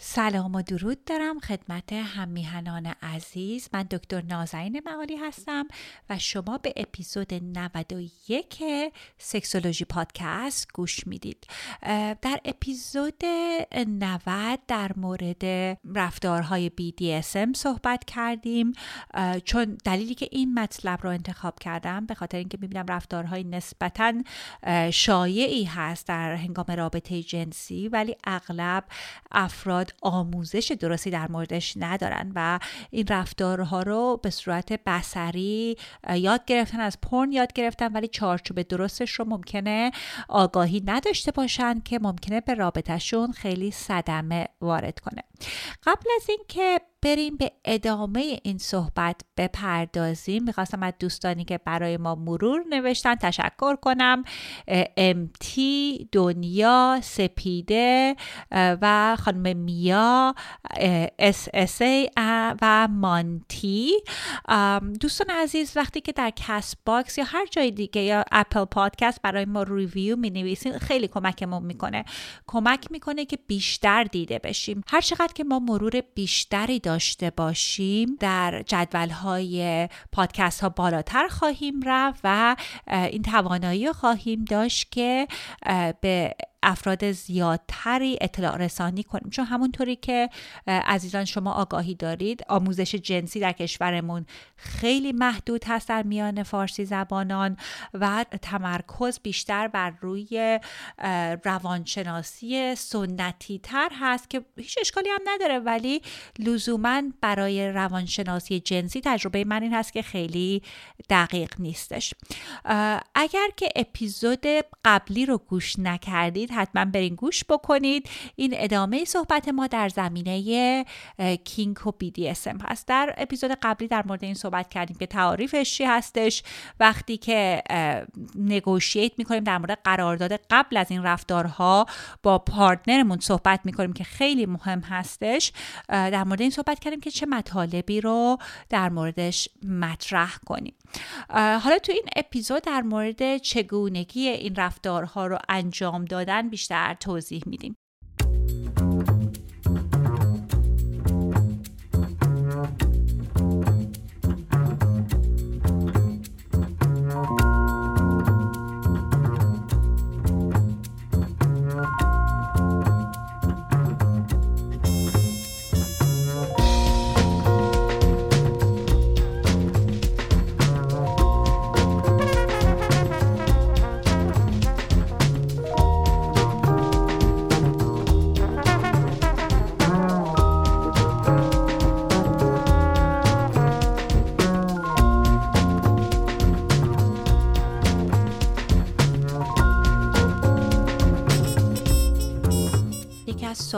سلام و درود دارم خدمت هممیهنان عزیز. من دکتر نازنین معالی هستم و شما به اپیزود 91 سکسولوژی پادکست گوش می‌دید. در اپیزود 90 در مورد رفتارهای BDSM صحبت کردیم چون دلیلی که این مطلب رو انتخاب کردم به خاطر اینکه می‌بینم رفتارهای نسبتا شایعی هست در هنگام رابطه جنسی ولی اغلب افراد آموزش درستی در موردش ندارن و این رفتارها رو به صورت بسری یاد گرفتن از پرن یاد گرفتن ولی چارچوب درستش رو ممکنه آگاهی نداشته باشن که ممکنه به رابطهشون خیلی صدمه وارد کنه. قبل از اینکه بریم به ادامه این صحبت بپردازیم می‌خواستم از دوستانی که برای ما مرور نوشتن تشکر کنم. امتی دنیا سپیده و خانم میا اس اس ای و مانتی. دوستان عزیز وقتی که در Castbox یا هر جای دیگه یا Apple Podcast برای ما review می نویسین خیلی کمکمون می‌کنه. کمک می‌کنه که بیشتر دیده بشیم. هر چقدر که ما مرور بیشتری داشته باشیم در جدول های پادکست ها بالاتر خواهیم رفت و این توانایی خواهیم داشت که به افراد زیادتری اطلاع رسانی کنیم. چون همونطوری که عزیزان شما آگاهی دارید آموزش جنسی در کشورمون خیلی محدود هست در میان فارسی زبانان و تمرکز بیشتر بر روی روانشناسی سنتی تر هست که هیچ اشکالی هم نداره. ولی لزوما برای روانشناسی جنسی تجربه من این هست که خیلی دقیق نیستش. اگر که اپیزود قبلی رو گوش نکردید حتما برین گوش بکنید. این ادامه صحبت ما در زمینه کینک و اسم هست. در اپیزود قبلی در مورد این صحبت کردیم که تعاریفش چی هستش. وقتی که نگوشیت می‌کنیم در مورد قرارداد قبل از این رفتارها با پارتنرمون صحبت می‌کنیم که خیلی مهم هستش. در مورد این صحبت کردیم که چه مطالبی رو در موردش مطرح کنیم. حالا تو این اپیزود در مورد چگونگی این رفتارها رو انجام دادن بیشتر توضیح میدیم.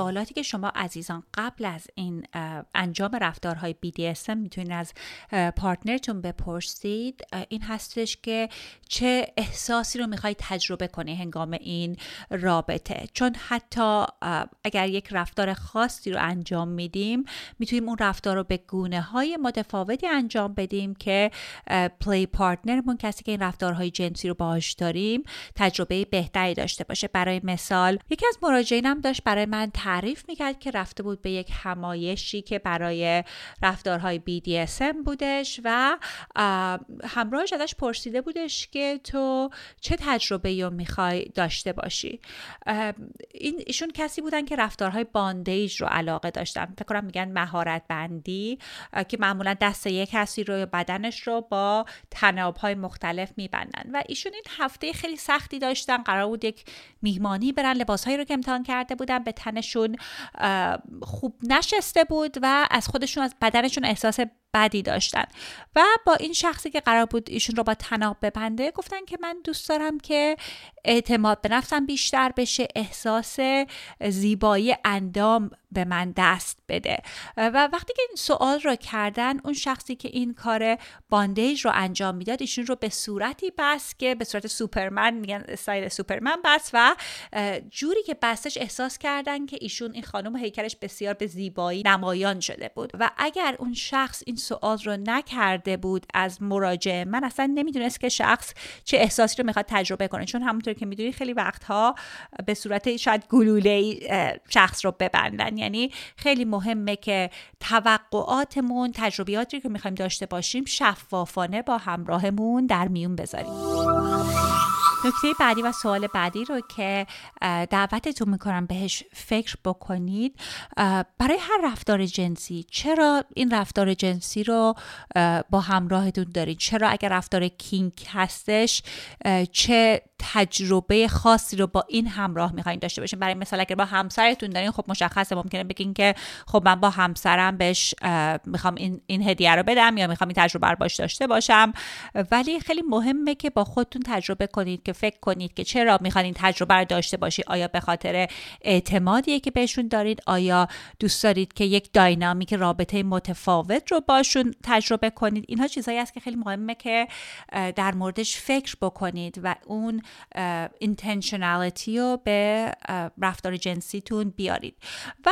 سوالاتی که شما عزیزان قبل از این انجام رفتارهای BDSM می‌تونید از partner تون بپرسید این هستش که چه احساسی رو می‌خواید تجربه کنی هنگام این رابطه؟ چون حتی اگر یک رفتار خاصی رو انجام میدیم می‌تونیم اون رفتار رو به گونه های متفاوتی انجام بدیم که play partner مون کسی که این رفتارهای جنسی رو باهاش داریم تجربه بهتری داشته باشه. برای مثال یکی از مراجعینم داشت برای من تعریف می‌کرد که رفته بود به یک همایشی که برای رفتارهای BDSM بودش و همراهش ازش پرسیده بودش که تو چه تجربه رو می‌خوای داشته باشی؟ این ایشون کسی بودن که رفتارهای باندیج رو علاقه داشتن. فکر کنم میگن مهارت بندی که معمولا دست یک کسی رو بدنش رو با تناب های مختلف میبندن. و ایشون این هفته خیلی سختی داشتن. قرار بود یک میهمانی برن لباسهایی رو که امتحان کرده بودن به تنشون خوب نشسته بود و از خودشون از بدنشون احساس بدی داشتن. و با این شخصی که قرار بود ایشون رو با تناب ببنده گفتن که من دوست دارم که اعتماد به نفسم بیشتر بشه احساس زیبایی اندام به من دست بده. و وقتی که این سوال رو کردن اون شخصی که این کار باندیج رو انجام می‌داد ایشون رو به صورتی بس که به صورت سوپرمن میگن استایل سوپرمن بس و جوری که بستش احساس کردن که ایشون این خانم هیکلش بسیار به زیبایی نمایان شده بود. و اگر اون شخص این سوال رو نکرده بود از مراجعه. من اصلا نمی‌دونست که شخص چه احساسی رو می‌خواد تجربه کنه چون همونطور که می‌دونی خیلی وقتها به صورت شاید گلوله شخص رو ببندن. یعنی خیلی مهمه که توقعاتمون تجربیاتی که می‌خوایم داشته باشیم شفافانه با همراهمون در میون بذاریم. نکته بعدی و سوال بعدی رو که دعوتتون می‌کنم بهش فکر بکنید. برای هر رفتار جنسی چرا این رفتار جنسی رو با همراهتون دارید؟ چرا اگر رفتار کینک هستش چه تجربه خاصی رو با این همراه می‌خواین داشته باشین. برای مثال اگر با همسرتون دارین خب مشخصه ممکنه بگین که خب من با همسرم بهش می‌خوام این, این هدیه رو بدم یا می‌خوام این تجربه رو باش داشته باشم. ولی خیلی مهمه که با خودتون تجربه کنید که فکر کنید که چرا می‌خواین این تجربه رو داشته باشید آیا به خاطر اعتمادیه که بهشون دارید؟ آیا دوست دارید که یک داینامیک رابطه متفاوت رو باشون تجربه کنید؟ اینها چیزهایی است که خیلی مهمه که در موردش فکر بکنید و اون اینتنشنالیتی رو به رفتار جنسیتون بیارید. و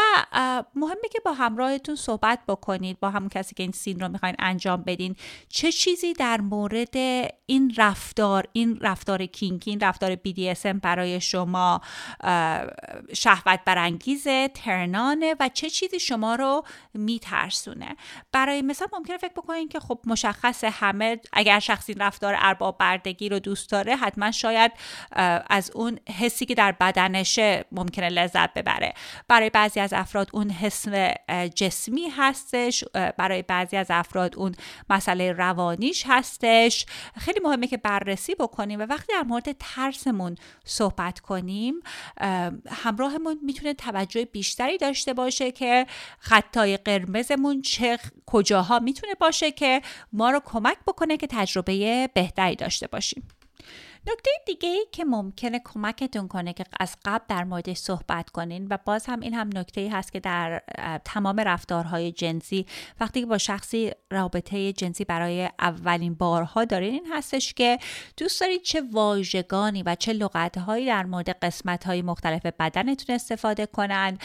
مهمه که با همراهتون صحبت بکنید با همون کسی که این سین رو می‌خواین انجام بدین. چه چیزی در مورد این رفتار این رفتار کینکی این رفتار BDSM برای شما شهوت برانگیزه ترنانه و چه چیزی شما رو میترسونه؟ برای مثال ممکنه فکر بکنید که خب مشخص همه اگر شخصی رفتار ارباب بردگی رو دوست داره حتما شاید از اون حسی که در بدنشه ممکنه لذت ببره. برای بعضی از افراد اون حس جسمی هستش برای بعضی از افراد اون مسئله روانیش هستش. خیلی مهمه که بررسی بکنیم و وقتی در مورد ترسمون صحبت کنیم همراهمون می‌تونه توجه بیشتری داشته باشه که خطای قرمزمون چه کجاها می‌تونه باشه که ما رو کمک بکنه که تجربه بهتری داشته باشیم. نکته دیگه ای که ممکنه کمکتون کنه که از قبل در موردش صحبت کنین و باز هم این هم نکته ای هست که در تمام رفتارهای جنسی وقتی که با شخصی رابطه جنسی برای اولین بارها دارین این هستش که دوست دارید چه واژگانی و چه لغتهایی در مورد قسمت های مختلف بدنتون استفاده کنن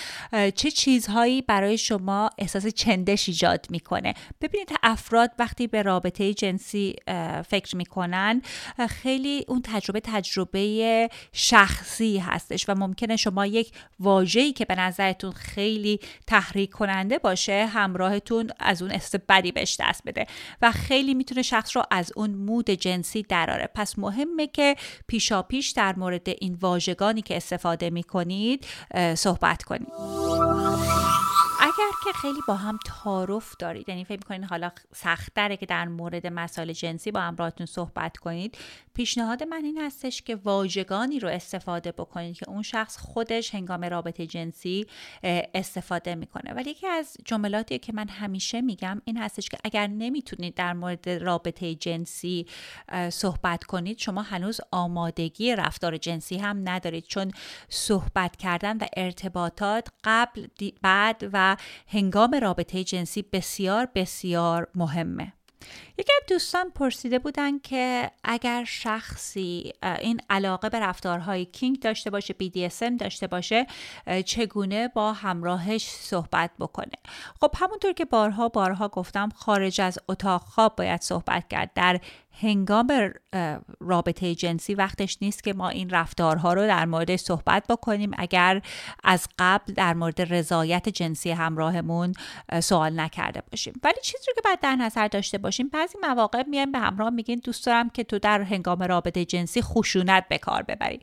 چه چیزهایی برای شما احساس چندش ایجاد می‌کنه. ببینید افراد وقتی به رابطه جنسی فکر می‌کنن خیلی اون تجربه تجربه شخصی هستش و ممکنه شما یک واژه‌ای که به نظرتون خیلی تحریک کننده باشه همراهتون از اون احساس بدی بهش دست بده و خیلی می‌تونه شخص رو از اون مود جنسی دراره. پس مهمه که پیشا پیش در مورد این واژگانی که استفاده می‌کنید صحبت کنید. اگر که خیلی با هم تعارف دارید یعنی فکر می‌کنید حالا سختره که در مورد مسائل جنسی با همراهتون صحبت کنید پیشنهاد من این هستش که واژگانی رو استفاده بکنید که اون شخص خودش هنگام رابطه جنسی استفاده می‌کنه. ولی یکی از جملاتی که من همیشه میگم این هستش که اگر نمی‌تونید در مورد رابطه جنسی صحبت کنید شما هنوز آمادگی رفتار جنسی هم ندارید. چون صحبت کردن و ارتباطات قبل بعد و هنگام رابطه جنسی بسیار بسیار مهمه. یکی از دوستان پرسیده بودن که اگر شخصی این علاقه به رفتارهای کینگ داشته باشه BDSM داشته باشه چگونه با همراهش صحبت بکنه؟ خب همونطور که بارها بارها گفتم خارج از اتاق خواب باید صحبت کرد. در هنگام رابطه جنسی وقتش نیست که ما این رفتارها رو در مورد صحبت بکنیم. اگر از قبل در مورد رضایت جنسی همراهمون سوال نکرده باشیم. ولی چیزی رو که باید در نظر داشته باشیم بعضی مواقع میایم به همراه میگین دوست دارم که تو در هنگام رابطه جنسی خشونت به کار ببری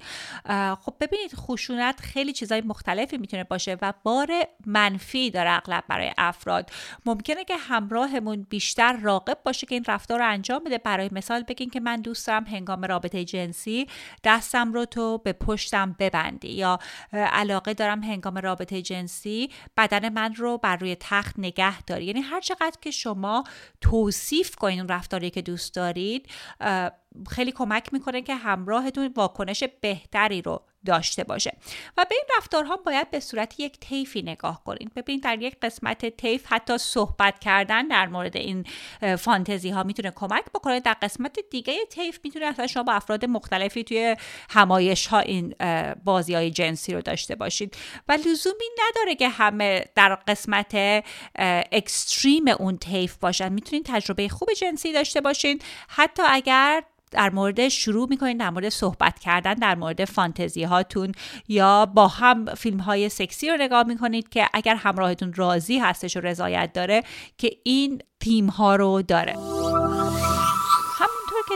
خب ببینید خشونت خیلی چیزای مختلفی می‌تونه باشه و بار منفی داره اغلب برای افراد. ممکنه که همراهمون بیشتر راقب باشه که این رفتار رو انجام بده. برای مثال بگین که من دوست دارم هنگام رابطه جنسی دستم رو تو به پشتم ببندی یا علاقه دارم هنگام رابطه جنسی بدن من رو بر روی تخت نگه داری. یعنی هر چقدر که شما توصیف کنین اون رفتاری که دوست دارید خیلی کمک می‌کنه که همراهتون واکنش بهتری رو داشته باشه. و به این رفتارها باید به صورت یک تیفی نگاه کنید ببینید در یک قسمت تیف حتی صحبت کردن در مورد این فانتزی ها می‌تونه کمک بکنه. در قسمت دیگه تیف می‌تونه اصلا شما با افراد مختلفی توی همایش ها این بازی های جنسی رو داشته باشید و لزومی نداره که همه در قسمت اکستریم اون تیف باشن. می‌تونید تجربه خوب جنسی داشته باشین. حتی اگر در مورد شروع می‌کنید در مورد صحبت کردن در مورد فانتزی هاتون یا با هم فیلم های سکسی رو نگاه می‌کنید که اگر همراهتون راضی هستش و رضایت داره که این تیم ها رو داره.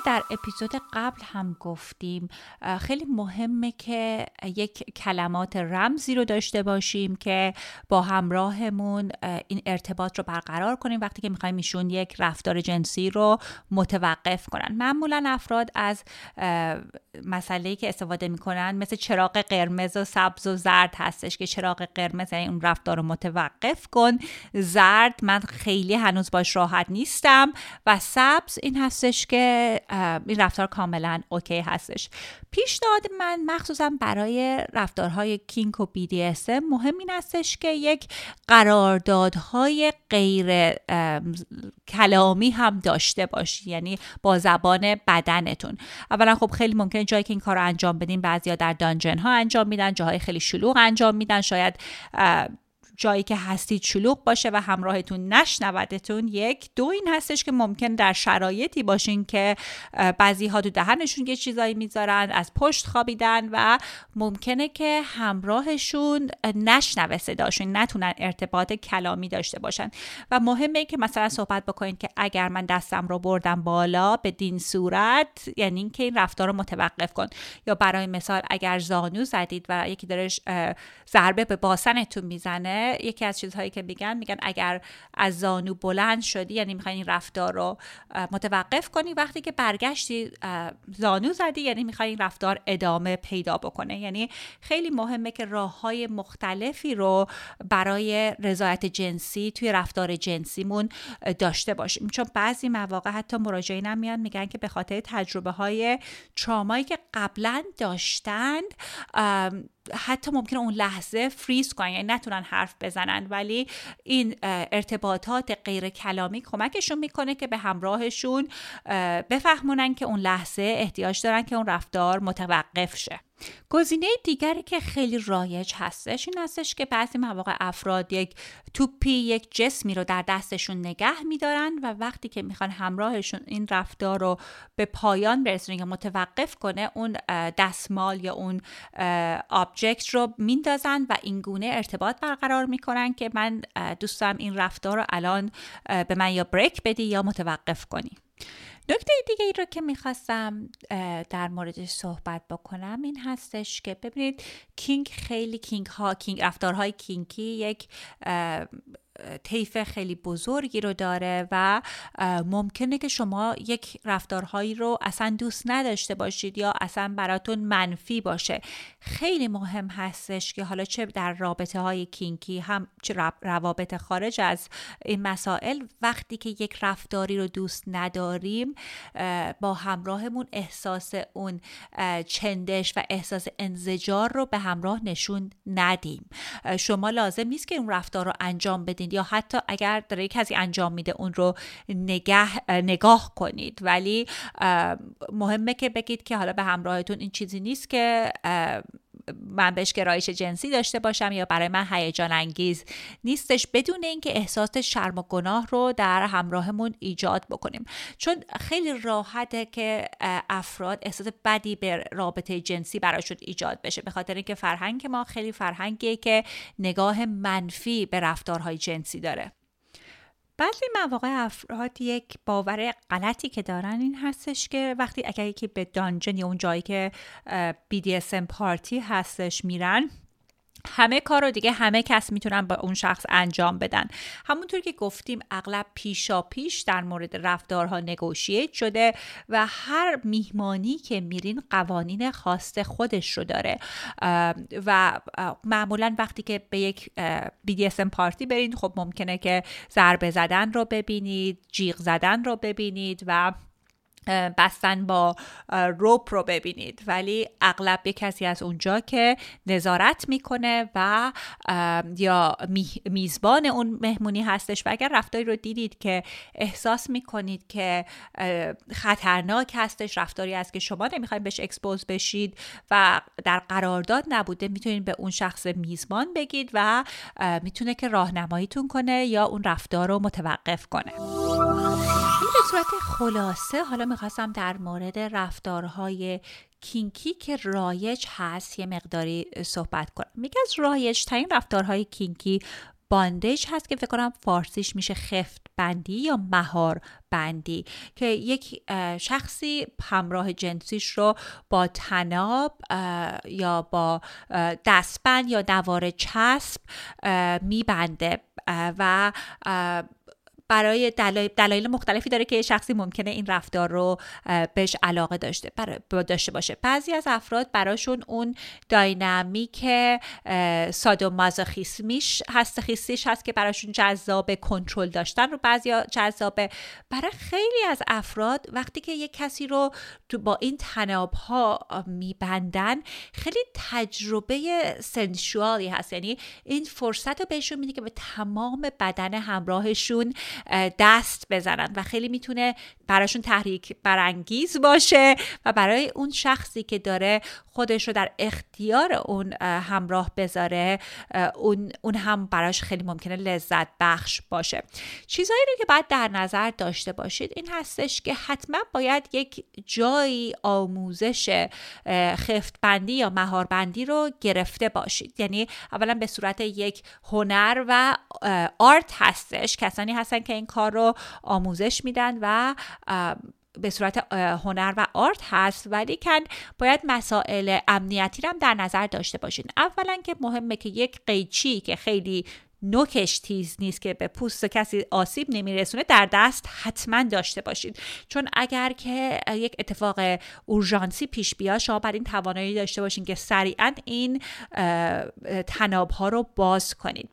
در اپیزود قبل هم گفتیم خیلی مهمه که یک کلمات رمزی رو داشته باشیم که با همراهمون این ارتباط رو برقرار کنیم وقتی که می‌خوایم ایشون یک رفتار جنسی رو متوقف کنن. معمولا افراد از مسئله که استفاده می‌کنن مثل چراغ قرمز و سبز و زرد هستش که چراغ قرمز یعنی اون رفتار رو متوقف کن. زرد من خیلی هنوز باش راحت نیستم. و سبز این هستش که این رفتار کاملا اوکی هستش. پیشنهاد من مخصوصا برای رفتارهای کینک و BDSM مهم این هستش که یک قراردادهای غیر کلامی هم داشته باشی یعنی با زبان بدنتون. اولا خب خیلی ممکنه جایی که این کار رو انجام بدین بعضیا در دانجن ها انجام میدن جاهای خیلی شلوغ انجام میدن. شاید جایی که هستید شلوغ باشه و همراهتون نشنودتون یک دو این هستش که ممکن در شرایطی باشین که بعضی ها تو دهنشون یه چیزایی می‌ذارن از پشت خوابیدن و ممکنه که همراهشون نشنوه صداشون نتونن ارتباط کلامی داشته باشن. و مهمه که مثلا صحبت بکنین که اگر من دستم رو بردم بالا به دین صورت یعنی اینکه این رفتار رو متوقف کن. یا برای مثال اگر زانو زدید و یکی داره ضربه به باسنتون می‌زنه یکی از چیزهایی که میگن میگن اگر از زانو بلند شدی یعنی می‌خوای این رفتار رو متوقف کنی. وقتی که برگشتی زانو زدی یعنی می‌خوای این رفتار ادامه پیدا بکنه. یعنی خیلی مهمه که راه های مختلفی رو برای رضایت جنسی توی رفتار جنسیمون داشته باشیم. چون بعضی مواقع حتی مراجعینم میان میگن که به خاطر تجربه های ترامایی که قبلا داشتند حتی ممکنه اون لحظه فریز کنن یعنی نتونن حرف بزنن. ولی این ارتباطات غیر کلامی کمکشون می‌کنه که به همراهشون بفهمونن که اون لحظه احتیاج دارن که اون رفتار متوقف شه. گزینه دیگری که خیلی رایج هستش این هستش که بعضی مواقع افراد یک توپی یک جسمی رو در دستشون نگه میدارن و وقتی که می‌خوان همراهشون این رفتار رو به پایان برسونه یا متوقف کنه اون دستمال یا اون object رو میندازن و این گونه ارتباط برقرار می‌کنن که من دوستم این رفتار رو الان به من یا break بدی یا متوقف کنی. نکته دیگه ای رو که می‌خواستم در موردش صحبت بکنم این هستش که ببینید کینگ خیلی kink ها kink رفتارهای kinky یک طیف خیلی بزرگی رو داره و ممکنه که شما یک رفتارهایی رو اصلا دوست نداشته باشید یا اصلا براتون منفی باشه. خیلی مهم هستش که حالا چه در رابطه های کینکی هم چه روابط خارج از این مسائل وقتی که یک رفتاری رو دوست نداریم با همراهمون احساس اون چندش و احساس انزجار رو به همراه نشون ندیم. شما لازم نیست که اون رفتار رو انجام یا حتی اگر داره کسی انجام میده اون رو نگه نگاه کنید. ولی مهمه که بگید که حالا به همراهتون این چیزی نیست که من بهش گرایش جنسی داشته باشم یا برای من هیجان انگیز نیستش بدون اینکه احساس شرم و گناه رو در همراهمون ایجاد بکنیم. چون خیلی راحته که افراد احساس بدی به رابطه جنسی براشون ایجاد بشه. به خاطر اینکه فرهنگ ما خیلی فرهنگیه که نگاه منفی به رفتارهای جنسی داره. بعضی مواقع افراد یک باور غلطی که دارن این هستش که وقتی اگر یکی به دانجن یا اون جایی که BDSM پارتی هستش میرن همه کار رو دیگه همه کس می‌تونن با اون شخص انجام بدن. همونطور که گفتیم اغلب پیشا پیش در مورد رفتارها نگوشیت شده و هر میهمانی که میرین قوانین خاص خودش رو داره. و معمولا وقتی که به یک BDSM پارتی برین خب ممکنه که ضربه زدن رو ببینید جیغ زدن رو ببینید و بستن با روپ رو ببینید. ولی اغلب یه کسی از اونجا که نظارت می‌کنه و یا میزبان اون مهمونی هستش. و اگر رفتاری رو دیدید که احساس می‌کنید که خطرناک هستش رفتاری است که شما نمی‌خواید بهش اکسپوز بشید و در قرارداد نبوده می‌تونید به اون شخص میزبان بگید و می‌تونه که راهنماییتون کنه یا اون رفتار رو متوقف کنه. به صورت خلاصه حالا می‌خواستم در مورد رفتارهای کینکی که رایج هست یه مقداری صحبت کنم. میگه از رایج ترین رفتارهای کینکی باندیج هست که فکر کنم فارسیش میشه خفت بندی یا مهار بندی که یک شخصی همراه جنسیش رو با تناب یا با دستبند یا نوار چسب میبنده و برای دلایل, دلایل مختلفی داره که شخصی ممکنه این رفتار رو بهش علاقه داشته داشته باشه. بعضی از افراد براشون اون داینامیک سادومازوخیسمیش هست خیستیش هست که براشون جذاب کنترل داشتن رو بعضی جذابه. برای خیلی از افراد وقتی که یک کسی رو تو با این تناب ها میبندن خیلی تجربه سنشوالی هست. یعنی این فرصت رو بهشون میده که به تمام بدن همراهشون دست بزنن و خیلی می‌تونه براشون تحریک برانگیز باشه و برای اون شخصی که داره خودش رو در اختیار اون همراه بذاره اون, اون هم براش خیلی ممکنه لذت بخش باشه. چیزهایی رو که باید در نظر داشته باشید این هستش که حتما باید یک جایی آموزش خفتبندی یا مهاربندی رو گرفته باشید. یعنی اولا به صورت یک هنر و آرت هستش. کسانی هستن که این کار رو آموزش میدن و به صورت هنر و آرت هست ولی کن باید مسائل امنیتی هم در نظر داشته باشین. اولا که مهمه که یک قیچی که خیلی نوکش تیز نیست که به پوست کسی آسیب نمیرسونه در دست حتما داشته باشید چون اگر که یک اتفاق اورژانسی پیش بیاد شما بر این توانایی داشته باشین که سریعا این تناب ها رو باز کنید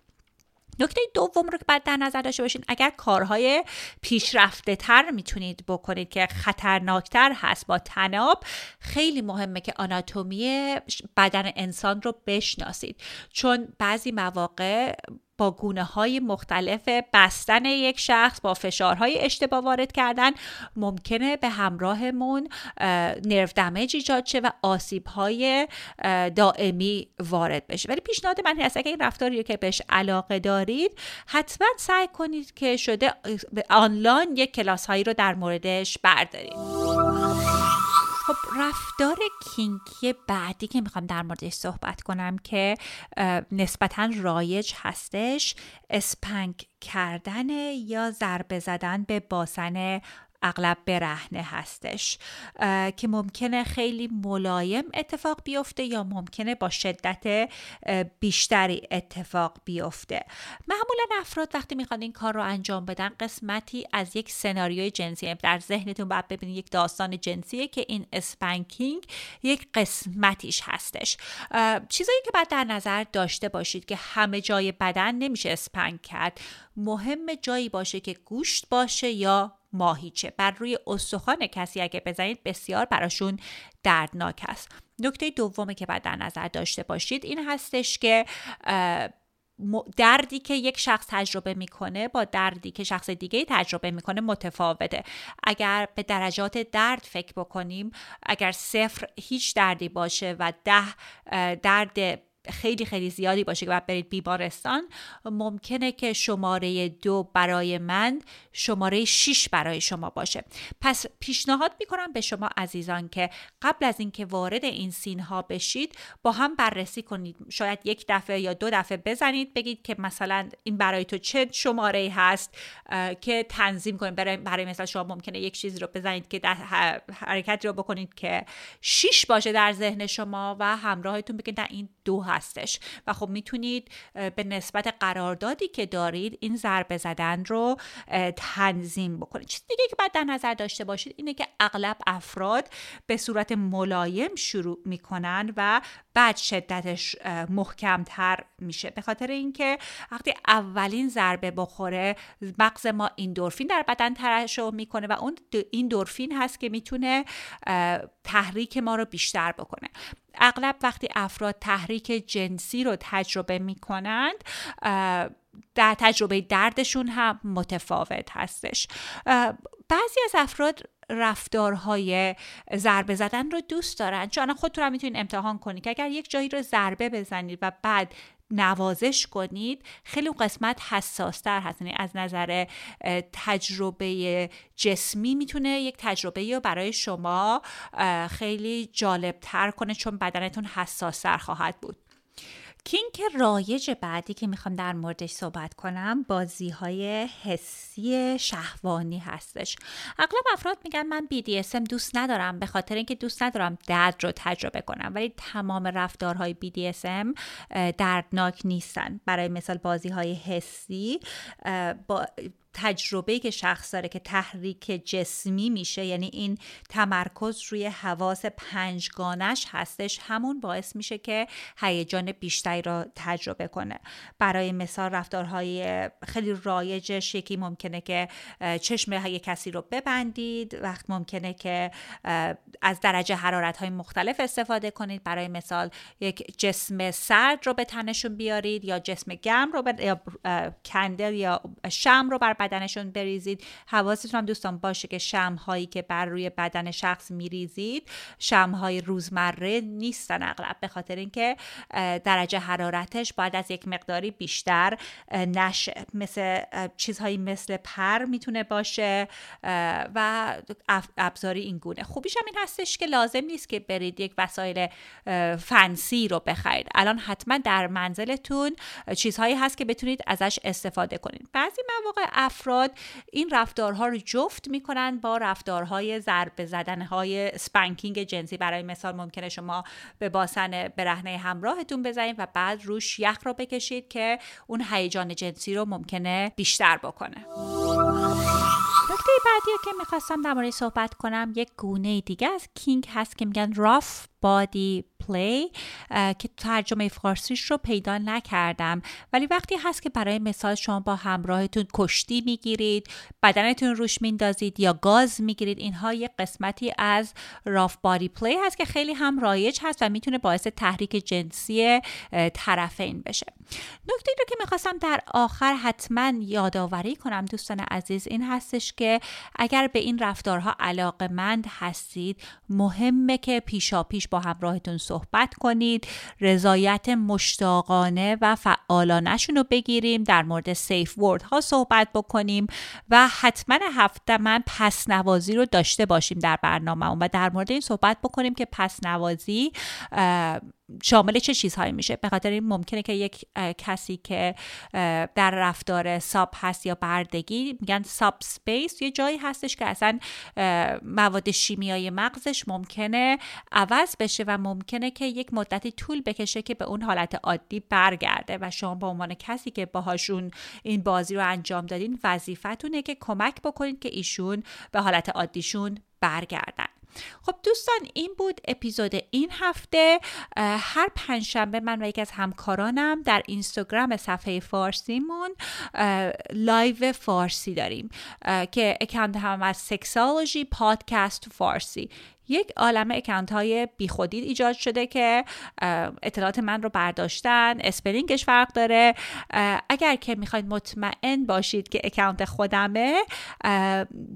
نکته دوم رو که باید در نظر داشته باشین اگر کارهای پیشرفته تر می‌تونید بکنید که خطرناکتر هست با تناب خیلی مهمه که آناتومی بدن انسان رو بشناسید. چون بعضی مواقع با گونه های مختلف بستن یک شخص با فشارهای اشتباه وارد کردن ممکنه به همراهمون نرو دمیج ایجاد شه و آسیب های دائمی وارد بشه. ولی پیشنهاد من هست اگه این رفتاری که بهش علاقه دارید حتما سعی کنید که شده آنلاین یک کلاس هایی رو در موردش بردارید. خب رفتار kinky بعدی که می‌خوام در موردش صحبت کنم که نسبتا رایج هستش spank کردن یا ضربه زدن به باسن اغلب برهنه هستش که ممکنه خیلی ملایم اتفاق بیفته یا ممکنه با شدت بیشتری اتفاق بیفته. معمولا افراد وقتی می‌خوان این کار رو انجام بدن قسمتی از یک سناریوی جنسی در ذهنتون باید ببینید یک داستان جنسیه که این spanking یک قسمتیش هستش. چیزایی که باید در نظر داشته باشید که همه جای بدن نمیشه اسپنک کرد. مهم جایی باشه که گوشت باشه یا ماهیچه بر روی استخوان کسی اگه بزنید بسیار براشون دردناک است. نکته دومی که باید در نظر داشته باشید این هستش که دردی که یک شخص تجربه می‌کنه با دردی که شخص دیگه تجربه می‌کنه متفاوته. اگر به درجات درد فکر بکنیم اگر صفر هیچ دردی باشه و ده درد خیلی خیلی زیادی باشه که باید برید بیمارستان. ممکنه که شماره دو برای من شماره 6 برای شما باشه. پس پیشنهاد می‌کنم به شما عزیزان که قبل از اینکه وارد این سین ها بشید با هم بررسی کنید. شاید یک دفعه یا دو دفعه بزنید بگید که مثلا این برای تو چه شماره هست که تنظیم کنید. برای, برای مثلا شما ممکنه یک چیزی رو بزنید که حرکتی رو بکنید که 6 باشه در ذهن شما و همراهتون بگید نه این دو هستش. و خب می‌تونید به نسبت قراردادی که دارید این ضربه زدن رو تنظیم بکنید. چیز دیگه که باید در نظر داشته باشید اینه که اغلب افراد به صورت ملایم شروع می‌کنن و بعد شدتش محکمتر میشه. به خاطر اینکه وقتی اولین ضربه بخوره مغز ما ایندورفین در بدن ترشح می‌کنه و اون این دورفین هست که می‌تونه تحریک ما رو بیشتر بکنه. اغلب وقتی افراد تحریک جنسی رو تجربه می کنند در تجربه دردشون هم متفاوت هستش. بعضی از افراد رفتارهای ضربه زدن رو دوست دارن. چون خودتون هم می‌تونید امتحان کنید که اگر یک جایی رو ضربه بزنید و بعد نوازش کنید خیلی اون قسمت حساستر هست. یعنی از نظر تجربه جسمی می‌تونه یک تجربه رو برای شما خیلی جالب تر کنه چون بدنتون حساستر خواهد بود. کینک رایج بعدی که می‌خوام در موردش صحبت کنم بازی های حسی شهوانی هستش. اغلب افراد میگن من BDSM دوست ندارم به خاطر اینکه دوست ندارم درد رو تجربه کنم ولی تمام رفتارهای BDSM دردناک نیستن. برای مثال بازی های حسی با تجربه که شخص داره که تحریک جسمی میشه یعنی این تمرکز روی حواس پنجگانش هستش همون باعث میشه که هیجان بیشتری را تجربه کنه. برای مثال رفتارهای خیلی رایجش یکی ممکنه که چشم های کسی رو ببندید وقت ممکنه که از درجه حرارت های مختلف استفاده کنید. برای مثال یک جسم سرد رو به تنشون بیارید یا جسم گرم رو یا کندل یا شم رو بر بدنشون بریزید. حواستون هم دوستان باشه که شمهایی که بر روی بدن شخص میریزید شمهای روزمره نیستن اغلب. به خاطر اینکه درجه حرارتش باید از یک مقداری بیشتر نشه مثل چیزهایی مثل پر می‌تونه باشه و ابزاری این گونه. خوبیش هم این هستش که لازم نیست که برید یک وسایل fancy رو بخرید. الان حتما در منزلتون چیزهایی هست که بتونید ازش استفاده کنید. بعضی مواقع افراد این رفتارها رو جفت می‌کنن با رفتارهای ضربه زدنهای spanking جنسی. برای مثال ممکنه شما به باسن برهنه همراهتون بزنید و بعد روش یخ رو بکشید که اون هیجان جنسی رو ممکنه بیشتر بکنه. نکته بعدی که می‌خواستم در مورد صحبت کنم یک گونه دیگه از kink هست که میگن rough body play که ترجمه فارسیش رو پیدا نکردم. ولی وقتی هست که برای مثال شما با همراهتون کشتی می‌گیرید بدنتون روش میندازید یا گاز می‌گیرید اینها یک قسمتی از راف بادی پلی هست که خیلی هم رایج هست و می‌تونه باعث تحریک جنسی طرفین بشه. نکته رو که می‌خواستم در آخر حتما یادآوری کنم دوستان عزیز این هستش که اگر به این رفتارها علاقه مند هستید مهمه که پیشا پیش با همراهتون صحبت کنید. رضایت مشتاقانه و فعالانشون رو بگیریم در مورد safe word ها صحبت بکنیم و حتما هفته من پس نوازی رو داشته باشیم در برنامه و در مورد این صحبت بکنیم که پس نوازی شامل چه چیزهایی میشه؟ به خاطر این ممکنه که یک کسی که در رفتار sub هست یا بردگی میگن sub space. یه جایی هستش که اصلا مواد شیمیایی مغزش ممکنه عوض بشه و ممکنه که یک مدتی طول بکشه که به اون حالت عادی برگرده و شما به عنوان کسی که باهاشون این بازی رو انجام دادین وظیفتونه که کمک بکنید که ایشون به حالت عادیشون برگردن. خب دوستان این بود اپیزود این هفته. هر پنجشنبه من و یکی از همکارانم در اینستاگرام صفحه فارسیمون live فارسی داریم که اکانت هم از Sexology Podcast فارسی یک عالم اکانت های بیخودی ایجاد شده که اطلاعات من رو برداشتن spelling ش فرق داره. اگر که می‌خواید مطمئن باشید که اکانت خودمه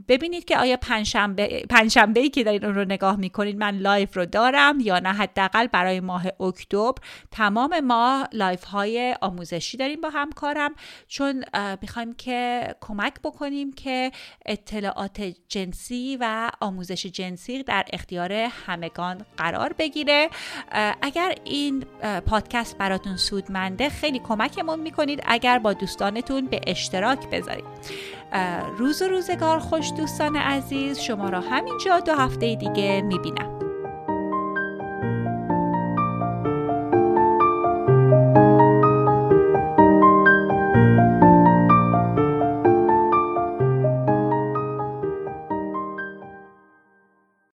ببینید که آیا پنجشنبه پنجشنبه ای که دارید اون رو نگاه می‌کنید من live رو دارم یا نه. حداقل برای ماه اکتبر تمام ما live های آموزشی داریم با همکارم. چون می‌خوایم که کمک بکنیم که اطلاعات جنسی و آموزش جنسی در اختیار همگان قرار بگیره. اگر این پادکست براتون سودمنده خیلی کمکمون می‌کنید اگر با دوستانتون به اشتراک بذارید. روز و روزگار خوش دوستان عزیز شما را همینجا دو هفته دیگه می‌بینم.